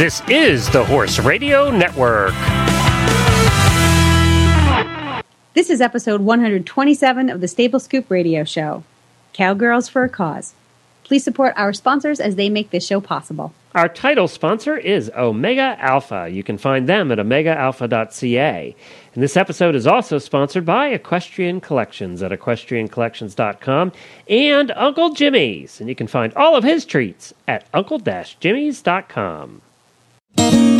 This is the Horse Radio Network. This is episode 127 of the Stable Scoop Radio Show Cowgirls for a Cause. Please support our sponsors as they make this show possible. Our title sponsor is Omega Alpha. You can find them at omegaalpha.ca. And this episode is also sponsored by Equestrian Collections at equestriancollections.com and Uncle Jimmy's. And you can find all of his treats at uncle-jimmy's.com. This is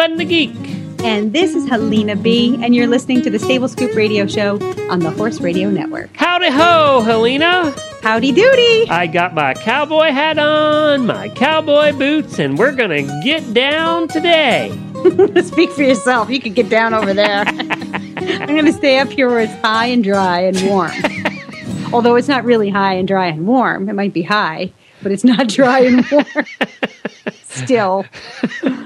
Glenn the Geek. And this is Helena B., and you're listening to the Stable Scoop Radio Show on the Horse Radio Network. Howdy ho, Helena. Howdy doody! I got my cowboy hat on, my cowboy boots, and we're gonna get down today. Speak for yourself. You could get down over there. I'm to stay up here where it's high and dry and warm. Although it's not really high and dry and warm. It might be high, but it's not dry and warm. Still.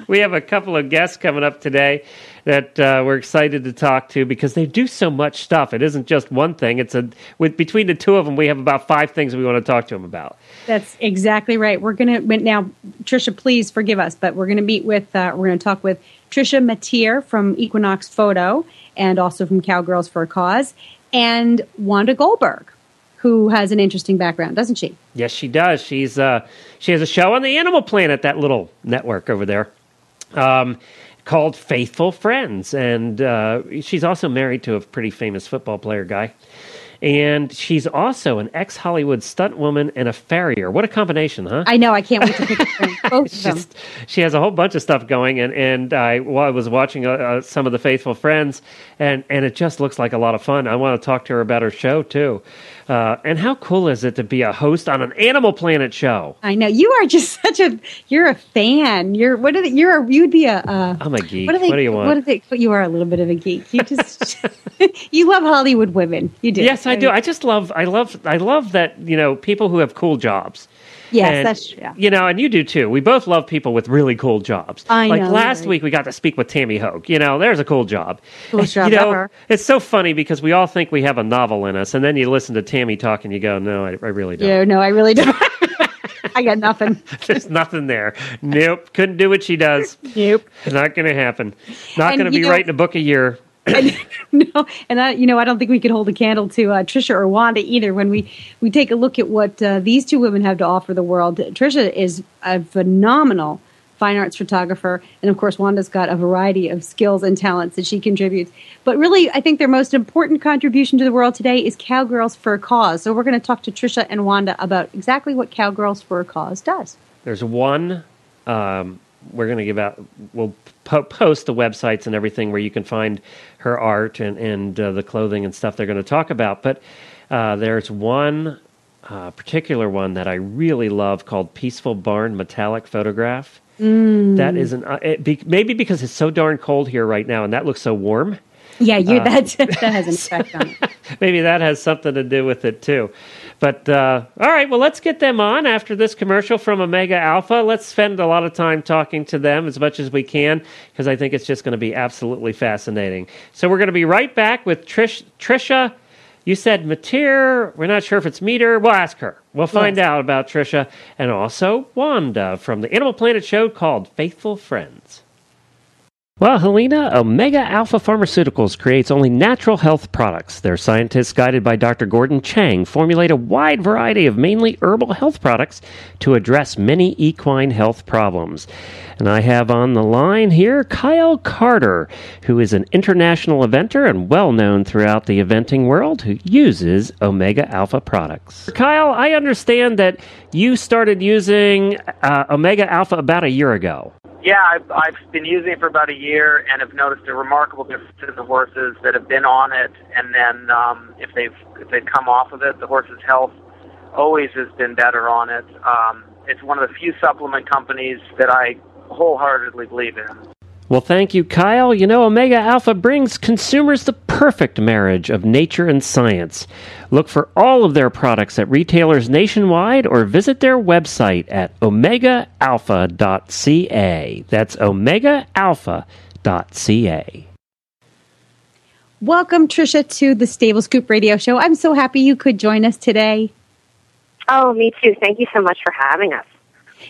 We have a couple of guests coming up today that uh, we're excited to talk to because they do so much stuff. It isn't just one thing. It's a with between the two of them, we have about five things we want to talk to them about. That's exactly right. We're going to now, Tricia, please forgive us, but we're going to meet with, uh, we're going to talk with Tricia Matier from Equinox Photo and also from Cowgirls for a Cause and Wanda Goldberg, who has an interesting background, doesn't she? Yes, she does. She's uh, she has a show on the Animal Planet, that little network over there, um, called Faithful Friends, and uh, she's also married to a pretty famous football player guy. And she's also an ex Hollywood stunt woman and a farrier. What a combination, huh? I know. I can't wait to pick up both of them. She has a whole bunch of stuff going, and and I, well, I was watching uh, uh, some of the Faithful Friends, and and it just looks like a lot of fun. I want to talk to her about her show too, uh, and how cool is it to be a host on an Animal Planet show? I know you are just such a you're a fan. You're what are they, you're a, you'd be a. Uh, I'm a geek. what, they, What do you want? What they, you are a little bit of a geek. You just you love Hollywood women. You do. Yes, I do. I just love, I love, I love that you know people who have cool jobs. Yes, And, that's true. Yeah. You know, and you do too. We both love people with really cool jobs. I like know, last right. week, we got to speak with Tammy Hogue. You know, there's a cool job. You job know, ever. it's so funny because we all think we have a novel in us, and then you listen to Tammy talk, and you go, "No, I, I really don't. Yeah, no, I really don't. I got nothing. There's nothing there. Nope, couldn't do what she does. Nope. Not going to happen. Not going to be know- writing a book a year. And, no, and I, you know, I don't think we could hold a candle to uh, Tricia or Wanda either. When we we take a look at what uh, these two women have to offer the world, Tricia is a phenomenal fine arts photographer, and of course, Wanda's got a variety of skills and talents that she contributes. But really, I think their most important contribution to the world today is Cowgirls for a Cause. So we're going to talk to Tricia and Wanda about exactly what Cowgirls for a Cause does. There's one. Um, we're going to give out. We'll po- post the websites and everything where you can find her art and and uh, the clothing and stuff they're going to talk about. But uh, there's one uh, particular one that I really love called Peaceful Barn Metallic Photograph. Mm. That is an uh, it be, maybe because it's so darn cold here right now, and that looks so warm. Yeah, you Uh, that that has an effect on it. Maybe that has something to do with it too. But uh, all right, well, let's get them on after this commercial from Omega Alpha. Let's spend a lot of time talking to them as much as we can because I think it's just going to be absolutely fascinating. So we're going to be right back with Trish, Tricia. You said Mater. We're not sure if it's Meter. We'll ask her. We'll find Yes. out about Tricia and also Wanda from the Animal Planet show called Faithful Friends. Well, Helena, Omega Alpha Pharmaceuticals creates only natural health products. Their scientists, guided by Dr. Gordon Chang, formulate a wide variety of mainly herbal health products to address many equine health problems. And I have on the line here Kyle Carter, who is an international eventer and well known throughout the eventing world who uses Omega Alpha products. Kyle, I understand that you started using uh, Omega Alpha about a year ago. Yeah, I've, I've been using it for about a year and have noticed a remarkable difference in the horses that have been on it, and then um, if they've if they've come off of it, the horse's health always has been better on it. Um, it's one of the few supplement companies that I wholeheartedly believe in. Well, thank you, Kyle. You know, Omega Alpha brings consumers the perfect marriage of nature and science. Look for all of their products at retailers nationwide or visit their website at omegaalpha.ca. That's omegaalpha.ca. Welcome, Trisha, to the Stable Scoop Radio Show. I'm so happy you could join us today. Oh, me too. Thank you so much for having us.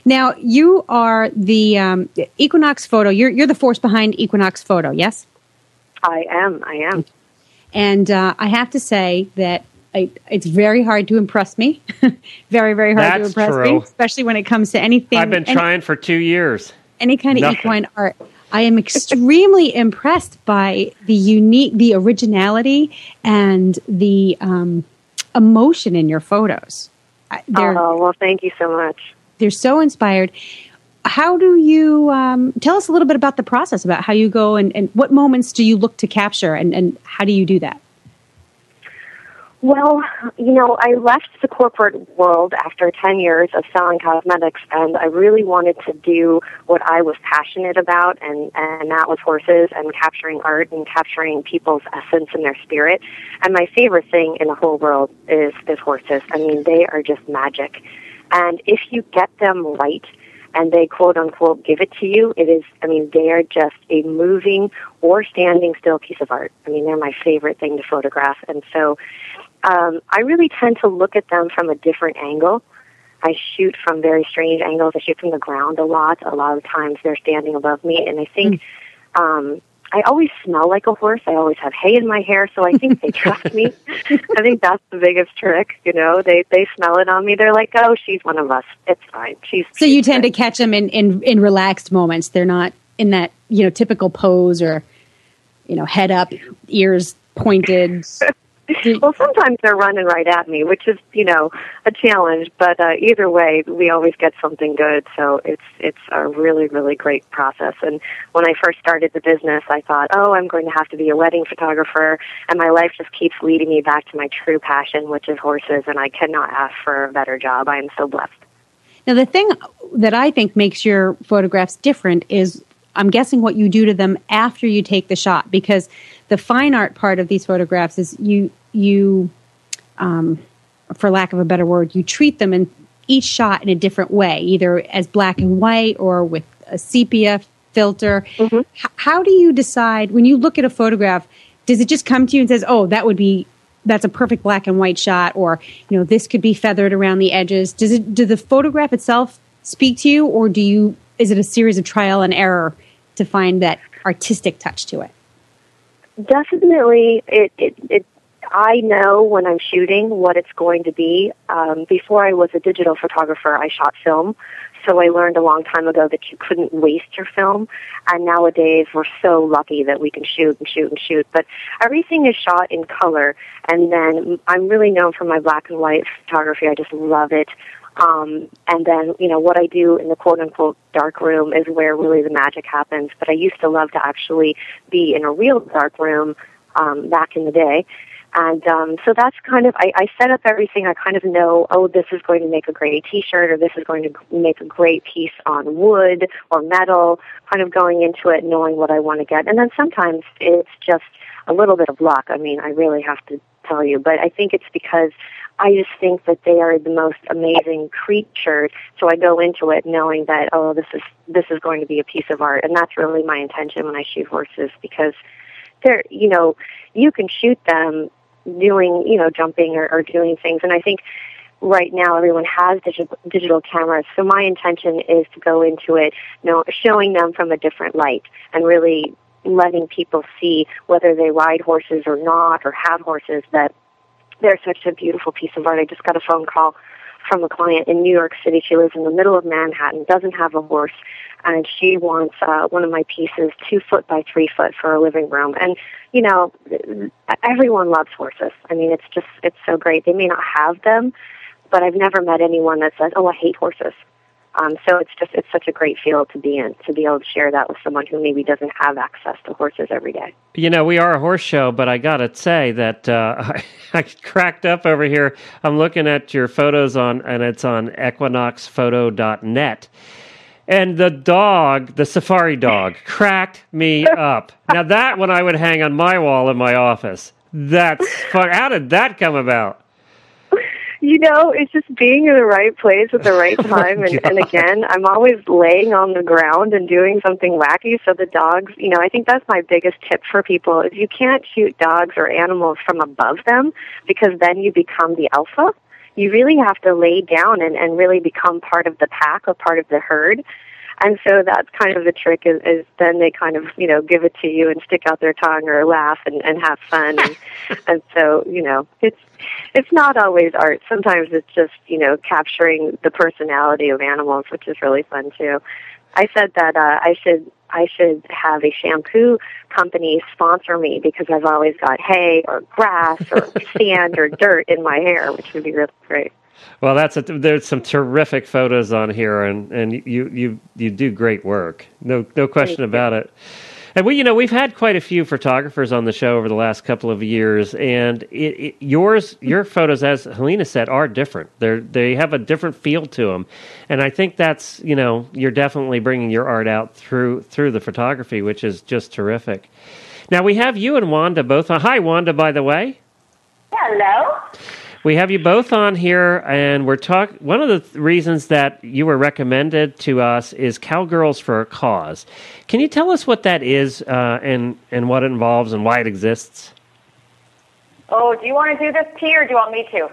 Now, you are the um, Equinox Photo. You're, you're the force behind Equinox Photo, yes? I am. I am. And uh, I have to say that I, it's very hard to impress me. very, very hard That's to impress true. me, especially when it comes to anything. I've been any, trying for two years. any kind of Nothing. equine art. I am extremely impressed by the unique, the originality, and the um, emotion in your photos. I- They're Oh, well, thank you so much. They're so inspired. How do you um, tell us a little bit about the process, about how you go and, and what moments do you look to capture, and, and how do you do that? Well, you know, I left the corporate world after 10 years of selling cosmetics, and I really wanted to do what I was passionate about, and, and that was horses and capturing art and capturing people's essence and their spirit. And my favorite thing in the whole world is, is horses. I mean, they are just magic. And if you get them right, and they quote unquote give it to you, it is, I mean, they are just a moving or standing still piece of art. I mean, they're my favorite thing to photograph. And so, um, I really tend to look at them from a different angle. I shoot from very strange angles. I shoot from the ground a lot. A lot of times they're standing above me, and I think um, I always smell like a horse. I always have hay in my hair, so I think they trust me. I think that's the biggest trick. You know, they they smell it on me. They're like, "Oh, she's one of us. It's fine. She's." So you tend to good." catch them in, in, in relaxed moments. They're not in that you know typical pose or you know head up, ears pointed. Well, sometimes they're running right at me, which is, you know, a challenge. But uh, either way, we always get something good. So it's it's a really really great process. And when I first started the business, I thought, oh, I'm going to have to be a wedding photographer, and my life just keeps leading me back to my true passion, which is horses. And I cannot ask for a better job. I am so blessed. Now, the thing that I think makes your photographs different is I'm guessing what you do to them after you take the shot, because the fine art part of these photographs is you, you, um, for lack of a better word, you treat them in each shot in a different way, either as black and white or with a sepia filter. H- how do you decide when you look at a photograph? Does it just come to you and says, "Oh, that would be that's a perfect black and white shot," or you know, this could be feathered around the edges? Does it? Do the photograph itself speak to you, or do you? Is it a series of trial and error to find that artistic touch to it? Definitely, it, it, it, I know when I'm shooting what it's going to be. Um, before I was a digital photographer, I shot film. So I learned a long time ago that you couldn't waste your film. And nowadays we're so lucky that we can shoot and shoot and shoot. But everything is shot in color. And then I'm really known for my black and white photography. I just love it. Um, and then, you know, what I do in the quote unquote dark room is where really the magic happens. But I used to love to actually be in a real dark room, um, back in the day. And um, so that's kind of, I, I set up everything. I kind of know, oh, this is going to make a great t-shirt or this is going to make a great piece on wood or metal, kind of going into it knowing what I want to get. And then sometimes it's just a little bit of luck. I mean, I really have to tell you, but I think it's because I just think that they are the most amazing creatures. So I go into it knowing that, oh, this is, this is going to be a piece of art. And that's really my intention when I shoot horses because they're, you know, you can shoot them doing, you know, jumping or, or doing things. And I think right now everyone has digital, digital cameras. So my intention is to go into it, you know, showing them from a different light and really letting people see whether they ride horses or not or have horses that they're such a beautiful piece of art. I just got a phone call from a client in New York City. She lives in the middle of Manhattan, doesn't have a horse, and she wants uh, one of my pieces two foot by three foot for a living room. And you know, everyone loves horses. I mean, it's just it's so great. They may not have them, but I've never met anyone that says, "Oh, I hate horses." Um, so it's just it's such a great field to be in to be able to share that with someone who maybe doesn't have access to horses every day. You know, we are a horse show, but I got to say that uh, I, I cracked up over here. I'm looking at your photos on, and it's on equinoxphoto.net. And the dog, the safari dog, cracked me up. Now that one I would hang on my wall in my office. That's fun. How did that come about? You know, it's just being in the right place at the right time. And, and again, I'm always laying on the ground and doing something wacky. So the dogs, you know, I think that's my biggest tip for people is you can't shoot dogs or animals from above them because then you become the alpha. You really have to lay down and, and really become part of the pack or part of the herd. And so that's kind of the trick is, is then they kind of, you know, give it to you and stick out their tongue or laugh and, and have fun. And, and so, you know, it's, it's not always art. Sometimes it's just, you know, capturing the personality of animals, which is really fun too. I said that, uh, I should, I should have a shampoo company sponsor me because I've always got hay or grass or sand or dirt in my hair, which would be really great. Well, that's a, there's some terrific photos on here, and, and you you you do great work. No no question about it. And we, you know, we've had quite a few photographers on the show over the last couple of years, and it, it, yours, your photos, as Helena said, are different. They they have a different feel to them, and I think that's you know you're definitely bringing your art out through through the photography, which is just terrific. Now we have you and Wanda both. Hi, Wanda, by the way. Hello. We have you both on here, and we're talk. One of the th- reasons that you were recommended to us is Cowgirls for a Cause. Can you tell us what that is, uh, and and what it involves, and why it exists? Oh, do you want to do this, T, or do you want me to?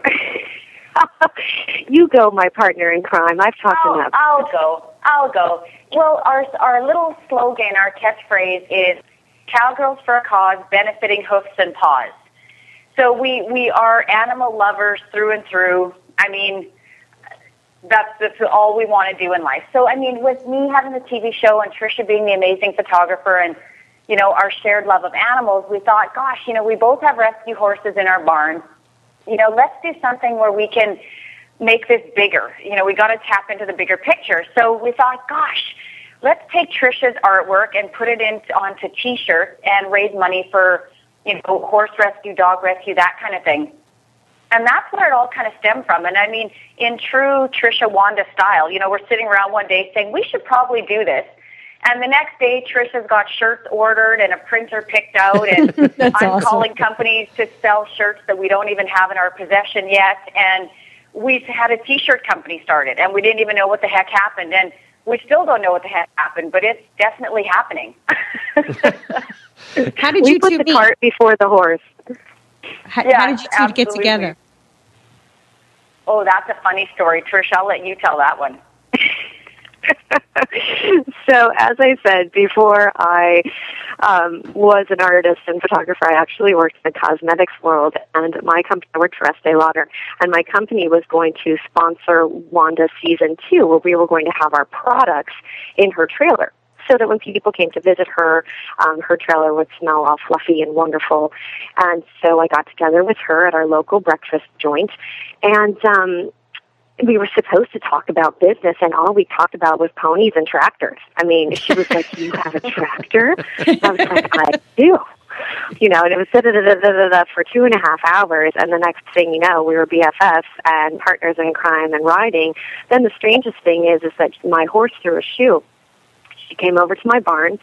you go, my partner in crime. I've talked I'll, enough. I'll go. I'll go. Well, our our little slogan, our catchphrase is "Cowgirls for a Cause, benefiting hoofs and paws." So we we are animal lovers through and through. I mean, that's that's all we want to do in life. So I mean, with me having the TV show and Tricia being the amazing photographer and you know our shared love of animals, we thought, gosh, you know, we both have rescue horses in our barn. You know, let's do something where we can make this bigger. You know, we got to tap into the bigger picture. So we thought, gosh, let's take Tricia's artwork and put it in onto T-shirts and raise money for you know horse rescue, dog rescue, that kind of thing. And that's where it all kind of stemmed from. And I mean, in true Tricia Wanda style, you know, we're sitting around one day saying we should probably do this. And the next day, Tricia's got shirts ordered and a printer picked out, and I'm awesome. calling companies to sell shirts that we don't even have in our possession yet. And we've had a T-shirt company started, and we didn't even know what the heck happened, and we still don't know what the heck happened, but it's definitely happening. How did we you put two the meet? cart before the horse. How, Yeah, how did you two get together? oh, that's a funny story, Trish. I'll let you tell that one. so as I said before, I um, was an artist and photographer. I actually worked in the cosmetics world, and my company I worked for Estee Lauder, and my company was going to sponsor Wanda season two, where we were going to have our products in her trailer. So that when people came to visit her, um, her trailer would smell all fluffy and wonderful. And so I got together with her at our local breakfast joint, and um, we were supposed to talk about business and all we talked about was ponies and tractors. I mean, she was like, You have a tractor? I was like, I do. You know, and it was da da da da da da for two and a half hours and the next thing you know, we were BFFs and partners in crime and riding. Then the strangest thing is is that my horse threw a shoe. She came over to my barn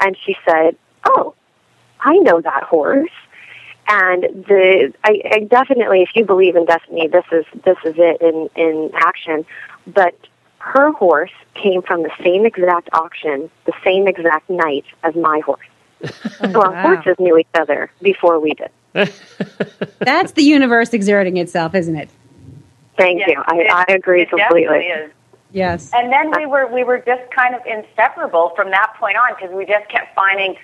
and she said, Oh, I know that horse. And the I, I definitely if you believe in destiny this is this is it in in action. But her horse came from the same exact auction the same exact night as my horse. So our oh, wow. horses knew each other before we did. That's the universe exerting itself, isn't it? thank Yes, you. I it- i agree it completely. definitely is. Yes. And then we were we were just kind of inseparable from that point on because we just kept finding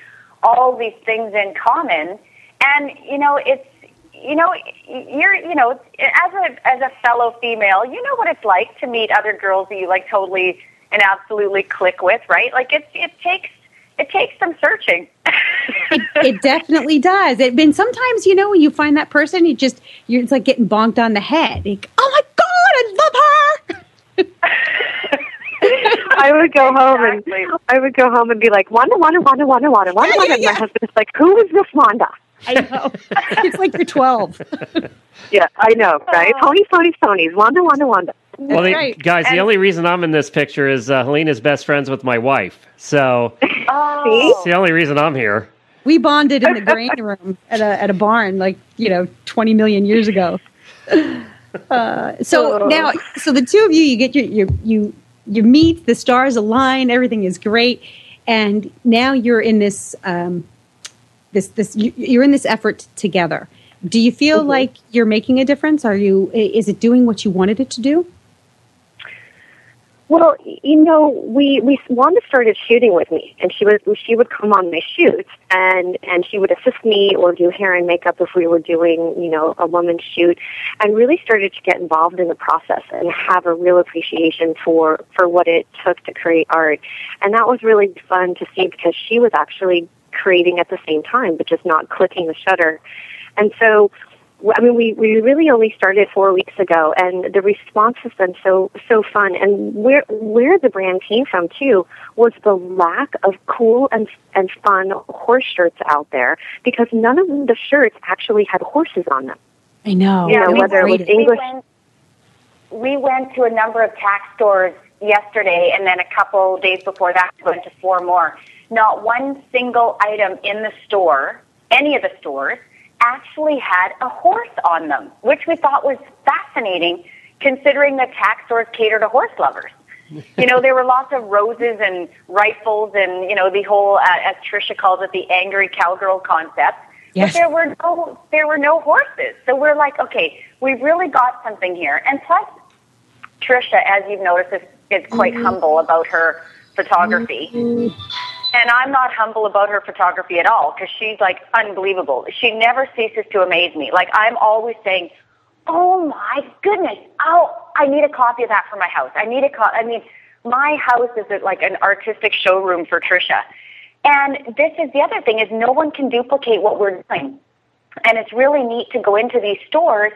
all these things in common. And you know, it's you know, you're you know, as a as a fellow female, you know what it's like to meet other girls that you like totally and absolutely click with, right? Like it it takes it takes some searching. it, it definitely does. It, and sometimes, you know, when you find that person, you just, you're, it's like getting bonked on the head. Like, oh my God, I love her. I would go home Exactly. and I would go home and be like Wanda, Wanda, Wanda, Wanda, Wanda, Wanda, Yeah, Wanda. yeah, And my yeah. husband's like, "Who is this Wanda?" I know. it's like you're 12. Yeah, I know, right? Ponies, ponies, ponies. Wanda, Wanda, Wanda. well, the, right. guys, the only reason I'm in this picture is uh, Helena's best friends with my wife. So Oh, it's the only reason I'm here. We bonded in the grain room at a at a barn, like you know, twenty million years ago. Uh, so Oh. now, so the two of you, you get your, your you you meet, the stars align, everything is great, and now you're in this um, this this you, you're in this effort together. Do you feel like you're making a difference? Are you? Is it doing what you wanted it to do? Well, you know, we we Wanda started shooting with me, and she would she would come on my shoots, and and she would assist me or do hair and makeup if we were doing you know a woman's shoot, and really started to get involved in the process and have a real appreciation for for what it took to create art, and that was really fun to see because she was actually creating at the same time, but just not clicking the shutter, and so I mean, we, we really only started four weeks ago, and the response has been so so fun. And where where the brand came from too was the lack of cool and and fun horse shirts out there because none of the shirts actually had horses on them. I know. You know, whether it was English. We went, we went to a number of tack stores yesterday, and then a couple days before that, we went to four more. Not one single item in the store, any of the stores, actually had a horse on them, which we thought was fascinating, considering that tack stores cater to horse lovers. you know, there were lots of roses and rifles, and you know, the whole, uh, as Tricia calls it, the angry cowgirl concept. Yes. But there were no there were no horses. So we're like, okay, we've really got something here. And plus, Tricia, as you've noticed, is, is quite humble about her photography. And I'm not humble about her photography at all because she's like unbelievable. She never ceases to amaze me. Like I'm always saying, "Oh my goodness! Oh, I need a copy of that for my house. I need a co I mean, my house is like an artistic showroom for Tricia. And this is the other thing is no one can duplicate what we're doing. And it's really neat to go into these stores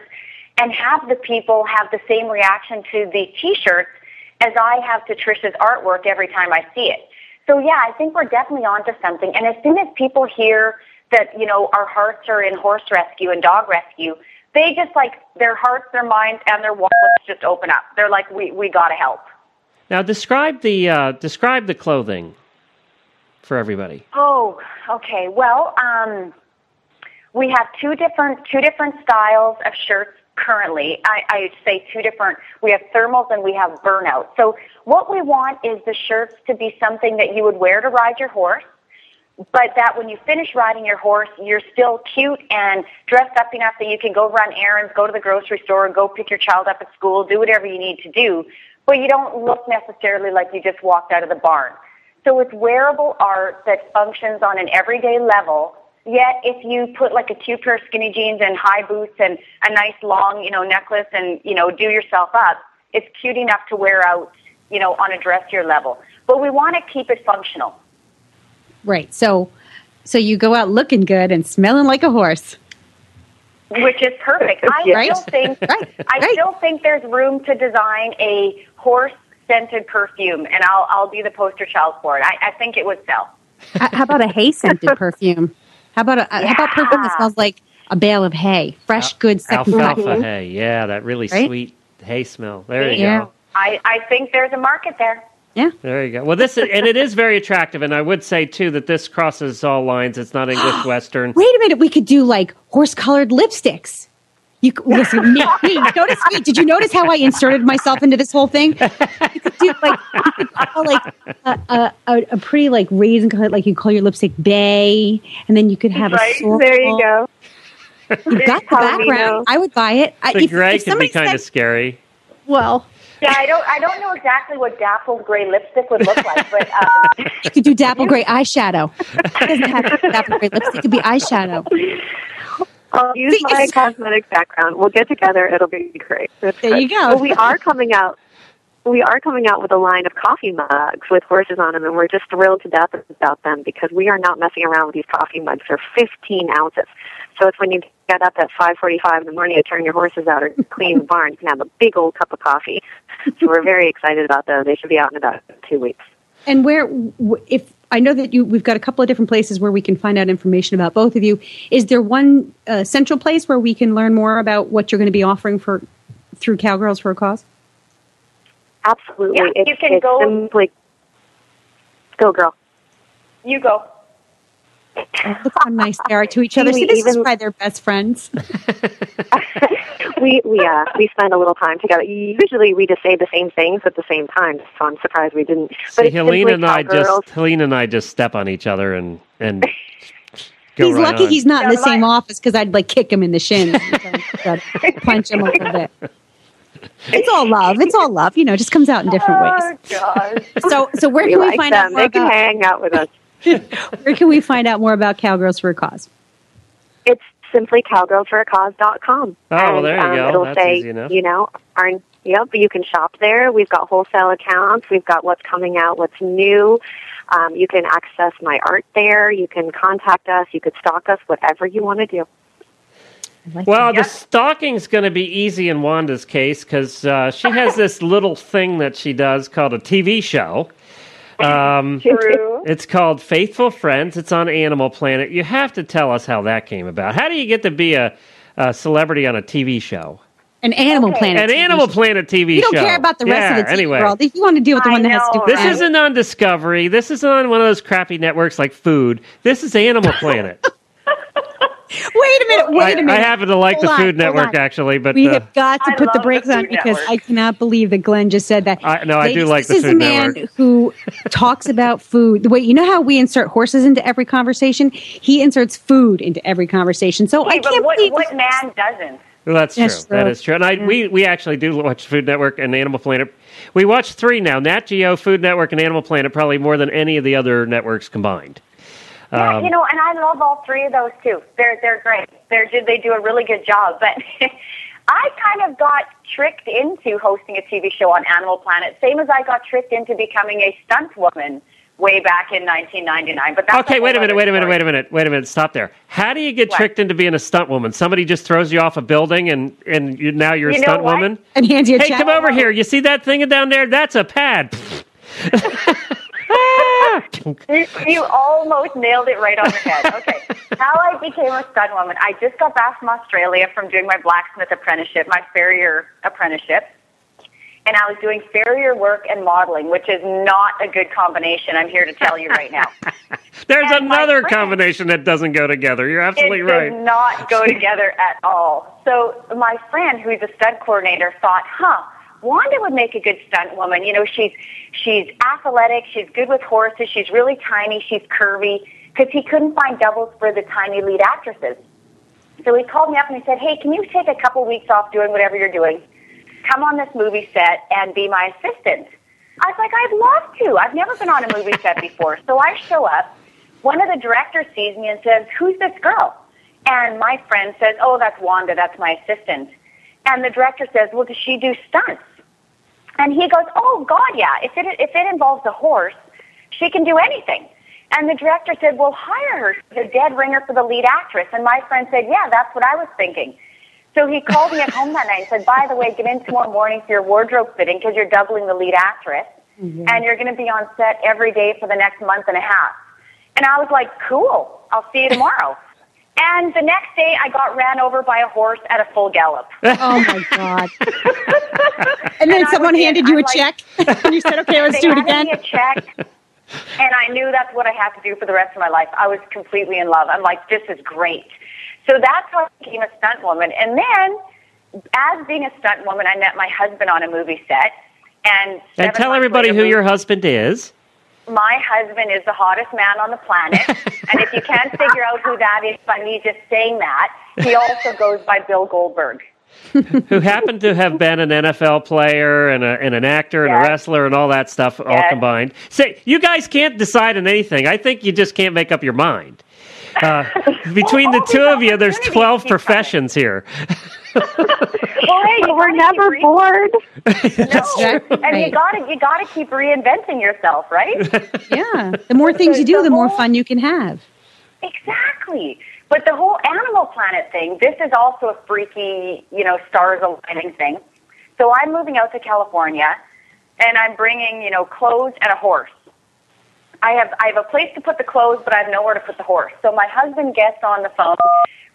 and have the people have the same reaction to the t-shirts as I have to Tricia's artwork every time I see it. So yeah, I think we're definitely onto something. And as soon as people hear that, you know, our hearts are in horse rescue and dog rescue, they just like their hearts, their minds, and their wallets just open up. They're like, we we gotta help. Now describe the uh, describe the clothing for everybody. Oh, okay. Well, um, we have two different two different styles of shirts currently. I, I'd say two different. We have thermals and we have burnout. So what we want is the shirts to be something that you would wear to ride your horse, but that when you finish riding your horse, you're still cute and dressed up enough that you can go run errands, go to the grocery store, go pick your child up at school, do whatever you need to do. But you don't look necessarily like you just walked out of the barn. So it's wearable art that functions on an everyday level. Yet if you put like a two pair of skinny jeans and high boots and a nice long, you know, necklace and, you know, do yourself up, it's cute enough to wear out, you know, on a dressier level. But we want to keep it functional. Right. So, so you go out looking good and smelling like a horse. Which is perfect. I Right. still think Right. I Right. still think there's room to design a horse scented perfume and I'll I'll be the poster child for it. I, I think it would sell. How about a hay scented perfume? How about a how about perfume that smells like a bale of hay, fresh, good, second cut? Alfalfa hay, yeah, that really Right? sweet hay smell. There you Yeah. go. I, I think there's a market there. Yeah. There you go. Well, this is, and it is very attractive, and I would say too that this crosses all lines. It's not English Western. Wait a minute, we could do like horse colored lipsticks. You listen, me, me, notice me. Did you notice how I inserted myself into this whole thing? You could do like, you could call, like a, a, a, a pretty like raisin color, like you call your lipstick bay, and then you could have Right, a swirl. there you go. You've got the background. I would buy it. I, The if- gray if can be somebody kind of scary. well. Yeah, I don't I don't know exactly what dappled gray lipstick would look like, but um, You could do dapple gray eyeshadow. It doesn't have to be dapple gray lipstick. It could be eyeshadow. I'll use See, my cosmetic background. We'll get together. It'll be great. That's There you go. Well, we are coming out. We are coming out with a line of coffee mugs with horses on them, and we're just thrilled to death about them because we are not messing around with these coffee mugs. They're 15 ounces, so it's when you get up at 5:45 in the morning to turn your horses out or clean the barn, you can have a big old cup of coffee. So we're very excited about those. They should be out in about two weeks. And where, if I know that you, we've got a couple of different places where we can find out information about both of you. Is there one uh, central place where we can learn more about what you're going to be offering for through Cowgirls for a Cause? Absolutely. Yeah, it's, you can it's go- simply go girl. You go. Look how nice they are to each other. We See, this is even- why they're best friends. we we uh we spend a little time together. Usually we just say the same things at the same time, so I'm surprised we didn't. But See, it's Helena and I cowgirls. just Helena and I just step on each other and and go he's right lucky on. he's not in Yeah, the same my- office because I'd like kick him in the shins, and punch him a little bit. It's all love. It's all love. You know, it just comes out in different ways. Oh gosh. So, so where we can we like find out them. more They can about hang out with us. where can we find out more about Cowgirls for a Cause? It's simply cowgirlsforacause.com. Oh, well, and, there you um, go. It'll That's say, easy you know, our yep. You can shop there. We've got wholesale accounts. We've got what's coming out, what's new. Um, you can access my art there. You can contact us. You could stalk us. Whatever you want to do. Like Well, the stalking's going to be easy in Wanda's case because uh, she has this little thing that she does called a TV show. Um, True. it's called Faithful Friends. It's on Animal Planet. You have to tell us how that came about. How do you get to be a, a celebrity on a TV show? an Animal Okay. Planet. An TV Animal show. Planet TV show. You don't care about the rest yeah, of the TV anyway. world. If you want to deal with the I one that has to do with This right? isn't on Discovery. This isn't on one of those crappy networks like Food. This is Animal Planet. Wait a minute. Wait I, a minute. I happen to like Hold the on, Food hold Network actually, but we uh, have got to put the brakes on Food because Network. I cannot believe that Glenn just said that. I- no, I do Ladies, like the this is Food a man Network. who talks about food. The way you know how we insert horses into every conversation, he inserts food into every conversation. So I Hey, but can't what, believe what man doesn't? Well, that's true. That's That true. is true. And I, we, we actually do watch Food Network and Animal Planet. We watch three now Nat Geo, Food Network, and Animal Planet, probably more than any of the other networks combined. Yeah, Um, you know, and I love all three of those too. They're they're great. They're they do a really good job. But I kind of got tricked into hosting a TV show on Animal Planet, same as I got tricked into becoming a stunt woman way back in 1999. But that's Okay, wait a minute, wait a minute, wait a minute, wait a minute. Stop there. How do you get What? tricked into being a stunt woman? Somebody just throws you off a building and, and you, now you're a You know stunt what? woman? and hands you a Hey, come over here. You see that thing down there? That's a pad. You, you almost nailed it right on the head. Okay. How I became a stunt woman. I just got back from Australia from doing my blacksmith apprenticeship, my farrier apprenticeship. And I was doing farrier work and modeling, which is not a good combination, I'm here to tell you right now. There's And another friend- combination that doesn't go together. You're absolutely it right. It does not go together at all. So my friend, who's a stunt coordinator, thought, "Huh, Wanda would make a good stunt woman. You know, she's she's athletic, she's good with horses, she's really tiny, she's curvy." Because he couldn't find doubles for the tiny lead actresses. So he called me up and he said, "Hey, can you take a couple weeks off doing whatever you're doing? Come on this movie set and be my assistant." I was like, "I'd love to. I've never been on a movie set before." So I show up. One of the directors sees me and says, "Who's this girl?" And my friend says, "Oh, that's Wanda. That's my assistant." And the director says, "Well, does she do stunts?" And he goes, "Oh God, yeah. If it if it involves a horse, she can do anything." And the director said, "Well, hire her. She's a dead ringer for the lead actress." And my friend said, "Yeah, that's what I was thinking." So he called me at home that night and said, "By the way, get in tomorrow morning for your wardrobe fitting because you're doubling the lead actress, mm-hmm. and you're going to be on set every day for the next month and a half." And I was like, "Cool. I'll see you tomorrow." And the next day, I got ran over by a horse at a full gallop. Oh my god! and then And someone was in- handed you I'm a like- check, and you said, "Okay, let's they do it handed again." Me a check, and I knew that's what I had to do for the rest of my life. I was completely in love. I'm like, this is great. So that's how I became a stunt woman. And then, as being a stunt woman, I met my husband on a movie set. And, And tell everybody later, who your husband is. My husband is the hottest man on the planet. and if you can't figure out who that is by me just saying that, he also goes by Bill Goldberg. who happened to have been an NFL player and, a, and an actor and a wrestler and all that stuff all combined. Say, you guys can't decide on anything. I think you just can't make up your mind. Uh, between Well, the two of you, there's 12 keep coming. professions here. Well, hey, you We're never re- bored. That's No. true. And you gotta you gotta keep reinventing yourself, right? Yeah, the more things you do, The the more whole- fun you can have. exactly. But the whole Animal Planet thing, this is also a freaky, you know, stars aligning thing. So I'm moving out to California, and I'm bringing, you know, clothes and a horse. I have I have a place to put the clothes, but I have nowhere to put the horse. So my husband gets on the phone.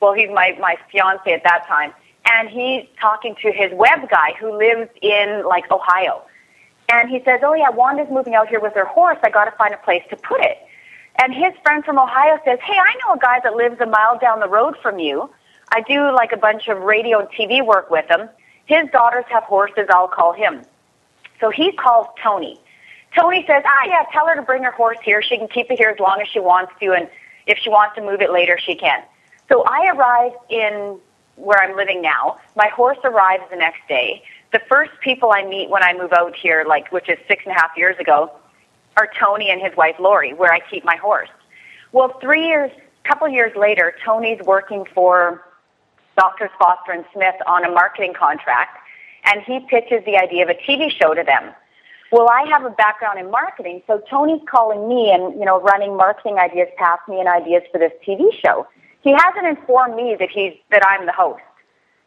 Well, he's my my fiance at that time, and he's talking to his web guy who lives in like Ohio. And he says, "Oh yeah, Wanda's moving out here with her horse. I got to find a place to put it." And his friend from Ohio says, "Hey, I know a guy that lives a mile down the road from you. I do like a bunch of radio and TV work with him. His daughters have horses. I'll call him." So he calls Tony. Tony says, "Ah, yeah, tell her to bring her horse here. She can keep it here as long as she wants to, and if she wants to move it later, she can." So I arrive in where I'm living now. My horse arrives the next day. The first people I meet when I move out here, like which is six and a half years ago, are Tony and his wife Lori, where I keep my horse. Well, three years, couple years later, Tony's working for Doctors Foster and Smith on a marketing contract, and he pitches the idea of a TV show to them. Well, I have a background in marketing, so Tony's calling me and you know running marketing ideas past me and ideas for this TV show. He hasn't informed me that he's that I'm the host.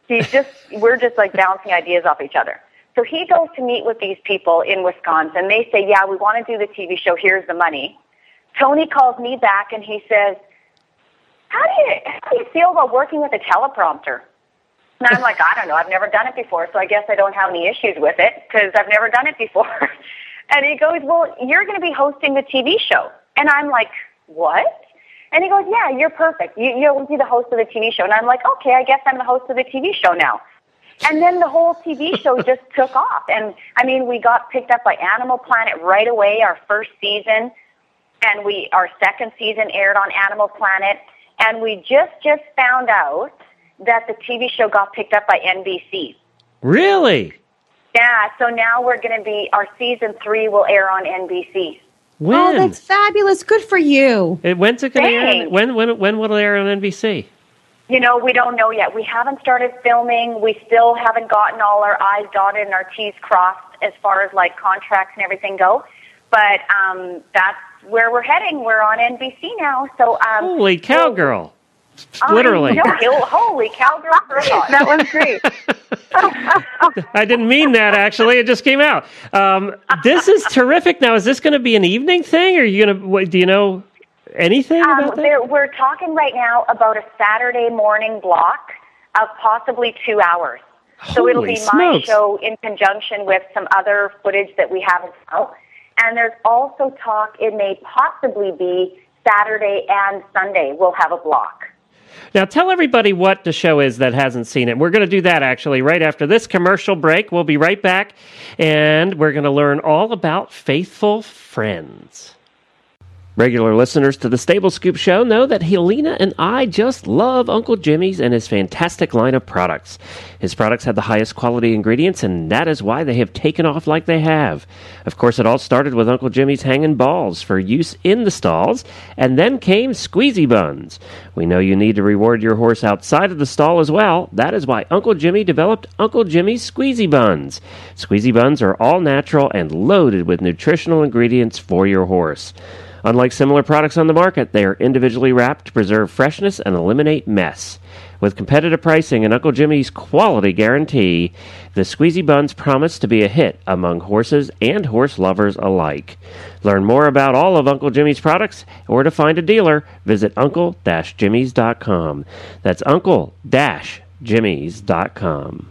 He's just we're just like bouncing ideas off each other. So he goes to meet with these people in Wisconsin. They say, "Yeah, we want to do the TV show. Here's the money." Tony calls me back and he says, "How do you how do you feel about working with a teleprompter?" And I'm like, "I don't know. I've never done it before, so I guess I don't have any issues with it because I've never done it before." and he goes, "Well, you're going to be hosting the TV show." And I'm like, "What?" And he goes, "Yeah, you're perfect. You, you'll be the host of the TV show." And I'm like, "Okay, I guess I'm the host of the TV show now." And then the whole TV show just took off. And I mean, we got picked up by Animal Planet right away, our first season. And we, our second season aired on Animal Planet. And we just, just found out that the TV show got picked up by NBC. Really? Yeah, so now we're going to be, our season three will air on NBC. When? Oh, that's fabulous. Good for you. It, when's it going to air? Thanks. When, when, when will it air on NBC? You know, we don't know yet. We haven't started filming. We still haven't gotten all our I's dotted and our T's crossed as far as like contracts and everything go. But um, that's where we're heading. We're on NBC now. So um, Holy cowgirl. I Literally. know, holy cowgirl for. That was great. I didn't mean that actually. It just came out. Um, this is terrific. Now, is this going to be an evening thing, or are you going to? Do you know anything Um, about that? there, we're talking right now about a Saturday morning block of possibly two hours. so it'll Holy be my show in conjunction with some other footage that we have as well. And there's also talk it may possibly be Saturday and Sunday. We'll have a block. Now, tell everybody what the show is that hasn't seen it. We're going to do that actually right after this commercial break. We'll be right back, and we're going to learn all about faithful friends. Regular listeners to the Stable Scoop Show know that Helena and I just love Uncle Jimmy's and his fantastic line of products. His products have the highest quality ingredients, and that is why they have taken off like they have. Of course, it all started with Uncle Jimmy's hanging balls for use in the stalls, and then came squeezy buns. We know you need to reward your horse outside of the stall as well. That is why Uncle Jimmy developed Uncle Jimmy's squeezy buns. Squeezy buns are all natural and loaded with nutritional ingredients for your horse. Unlike similar products on the market, they are individually wrapped to preserve freshness and eliminate mess. With competitive pricing and Uncle Jimmy's quality guarantee, the Squeezy Buns promise to be a hit among horses and horse lovers alike. Learn more about all of Uncle Jimmy's products or to find a dealer, visit uncle-jimmys.com. That's uncle-jimmys.com.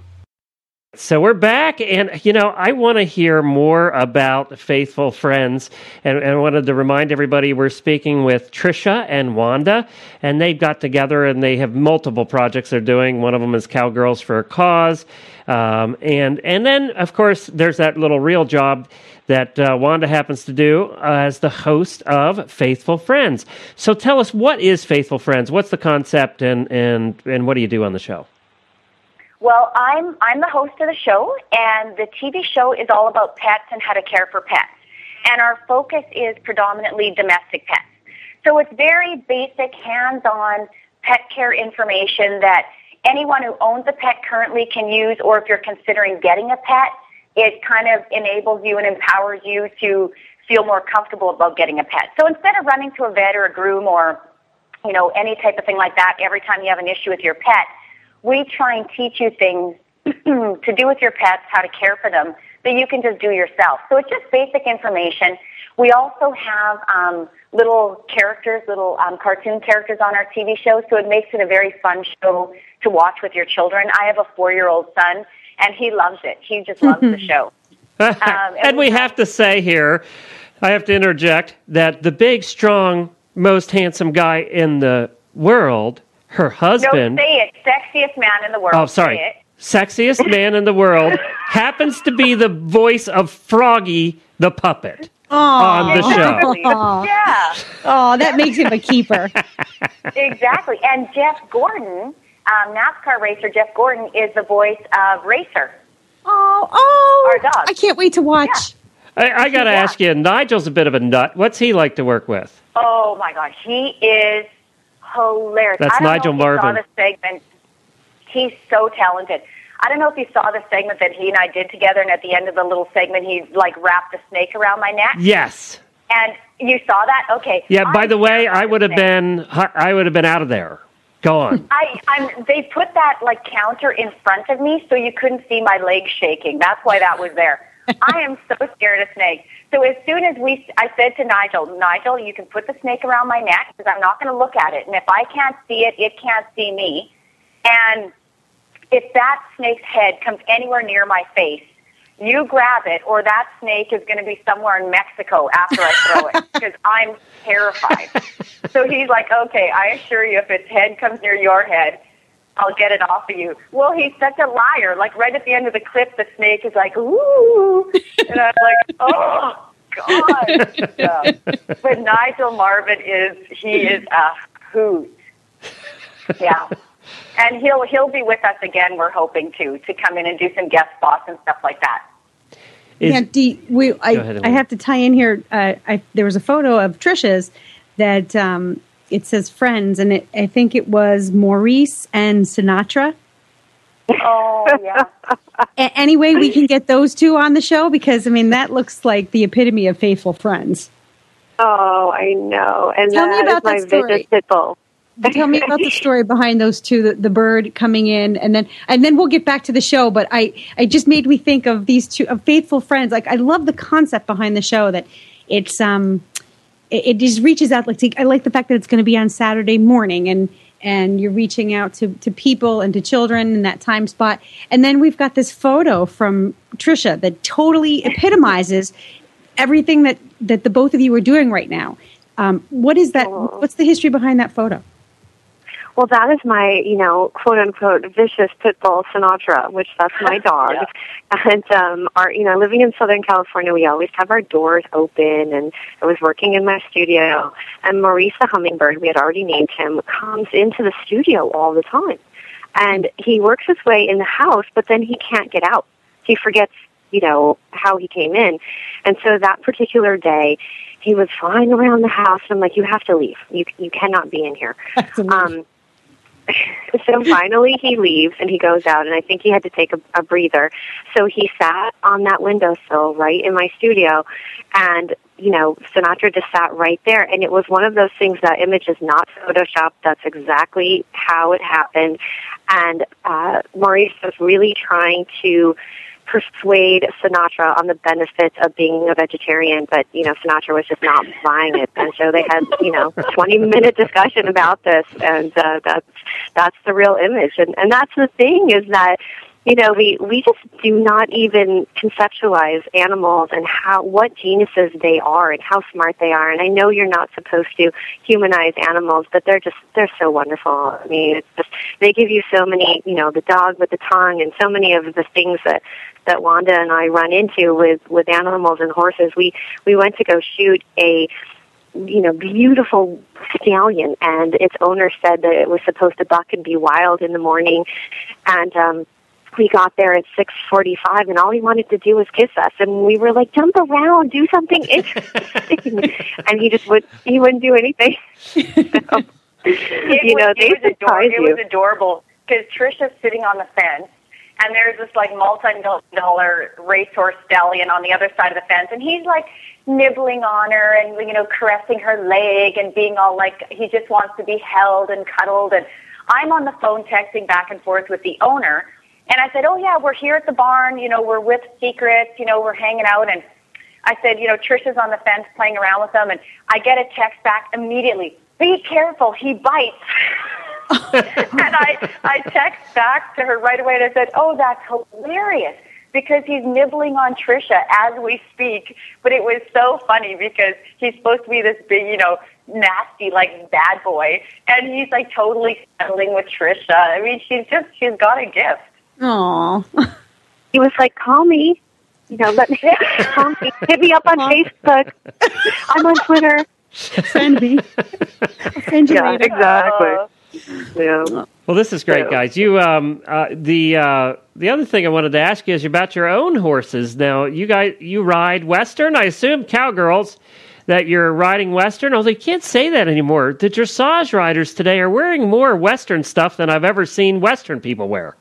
So we're back, and you know, I want to hear more about faithful friends, and, and I wanted to remind everybody we're speaking with Tricia and Wanda, and they've got together and they have multiple projects they're doing. One of them is Cowgirls for a Cause, um, and and then of course there's that little real job that uh, Wanda happens to do as the host of Faithful Friends. So tell us what is Faithful Friends? What's the concept, and and and what do you do on the show? Well, I'm I'm the host of the show, and the TV show is all about pets and how to care for pets. And our focus is predominantly domestic pets. So it's very basic, hands-on pet care information that anyone who owns a pet currently can use, or if you're considering getting a pet, it kind of enables you and empowers you to feel more comfortable about getting a pet. So instead of running to a vet or a groom or you know any type of thing like that every time you have an issue with your pet, we try and teach you things to do with your pets, how to care for them, that you can just do yourself. So it's just basic information. We also have um, little characters, little um, cartoon characters on our TV show, so it makes it a very fun show to watch with your children. I have a four-year-old son, and he loves it. He just loves the show. Um, and we have to say here, I have to interject that the big, strong, most handsome guy in the world, her husband. No, husband. say it. Sexiest man in the world. oh, Say sorry. it. Sexiest man in the world happens to be the voice of Froggy the puppet on the show. Exactly. yeah, Oh, that makes him a keeper. exactly. And Jeff Gordon, um, NASCAR racer Jeff Gordon, is the voice of Racer. Oh, oh! Our dog. I can't wait to watch. I, I got to Yeah. ask you, Nigel's a bit of a nut. What's he like to work with? Oh my gosh, he is hilarious. That's I Nigel Marven. Saw the segment. He's so talented. I don't know if you saw the segment that he and I did together, and at the end of the little segment, he like wrapped a snake around my neck. Yes. And you saw that? Okay. Yeah. By I'm the way, I would have been I would have been out of there. Go on. I, I'm. They put that like counter in front of me, so you couldn't see my legs shaking. That's why that was there. I am so scared of snakes. So as soon as we, I said to Nigel, Nigel, you can put the snake around my neck because I'm not going to look at it, and if I can't see it, it can't see me. And if that snake's head comes anywhere near my face, you grab it, or that snake is going to be somewhere in Mexico after I throw it because I'm terrified. so he's like, okay, I assure you, if its head comes near your head, I'll get it off of you. Well, he's such a liar. Like right at the end of the clip, the snake is like, ooh, and I'm like, oh god. Yeah. But Nigel Marven is he is a hoot. Yeah. And he'll he'll be with us again. We're hoping to to come in and do some guest spots and stuff like that. Is- yeah, D, we, I, ahead, I have to tie in here. Uh, I, there was a photo of Tricia's that um, it says friends, and it, I think it was Maurice and Sinatra. Oh yeah. A- any way we can get those two on the show? Because, I mean, that looks like the epitome of faithful friends. Oh, I know. And Tell me about my that story. vicious pit bull. Tell me about the story behind those two, the, the bird coming in, and then and then we'll get back to the show. But I, I just made me think of these two of faithful friends. Like I love the concept behind the show that it's um, it, it just reaches out. Like I like the fact that it's going to be on Saturday morning, and and you're reaching out to to people and to children in that time spot. And then we've got this photo from Tricia that totally epitomizes everything that that the both of you are doing right now. Um, what is that? What's the history behind that photo? Well, that is my, you know, quote unquote vicious pit bull Sinatra, which that's my dog. And um our you know, living in Southern California we always have our doors open and I was working in my studio and Maurice the hummingbird, we had already named him, comes into the studio all the time. And he works his way in the house, but then he can't get out. He forgets, you know, how he came in. And so that particular day, he was flying around the house. And I'm like, you have to leave. You you cannot be in here. Um, so finally he leaves and he goes out and I think he had to take a, a breather. So he sat on that windowsill right in my studio and you know, Sinatra just sat right there and it was one of those things that image is not photoshopped. That's exactly how it happened. And uh Maurice was really trying to persuade Sinatra on the benefits of being a vegetarian, but you know Sinatra was just not buying it, and so they had you know twenty minute discussion about this, and uh, that's that's the real image, and and that's the thing is that you know we we just do not even conceptualize animals and how what geniuses they are and how smart they are, and I know you're not supposed to humanize animals, but they're just they're so wonderful. I mean, it's just they give you so many you know the dog with the tongue and so many of the things that that Wanda and I run into with with animals and horses. We we went to go shoot a you know beautiful stallion, and its owner said that it was supposed to buck and be wild in the morning, and um, we got there at six forty five, and all he wanted to do was kiss us, and we were like, jump around, do something interesting, and he just would he wouldn't do anything. So, you was, know, it was, ador- surprise it was adorable because Tricia's sitting on the fence, and there's this like multi-dollar racehorse stallion on the other side of the fence, and he's like nibbling on her and you know caressing her leg and being all like he just wants to be held and cuddled, and I'm on the phone texting back and forth with the owner, and I said, oh yeah, we're here at the barn, you know, we're with Secrets, you know, we're hanging out, and I said, you know, Tricia's on the fence playing around with them, and I get a text back immediately. Be careful, he bites. and I, I text back to her right away and I said, oh, that's hilarious. because he's nibbling on Tricia as we speak. But it was so funny because he's supposed to be this big, you know, nasty like bad boy, and he's like totally settling with Tricia. I mean, she's just she's got a gift. Aw. He was like, "Call me, you know, let me call me, hit me up on Facebook. I'm on Twitter." Send me. I'll send you Yeah, later. exactly. Uh, Yeah. Well, this is great, So- guys. You um uh, the uh, the other thing I wanted to ask you is about your own horses. Now, you guys you ride Western. I assume cowgirls that you're riding Western. Although you can't say that anymore. The dressage riders today are wearing more Western stuff than I've ever seen Western people wear.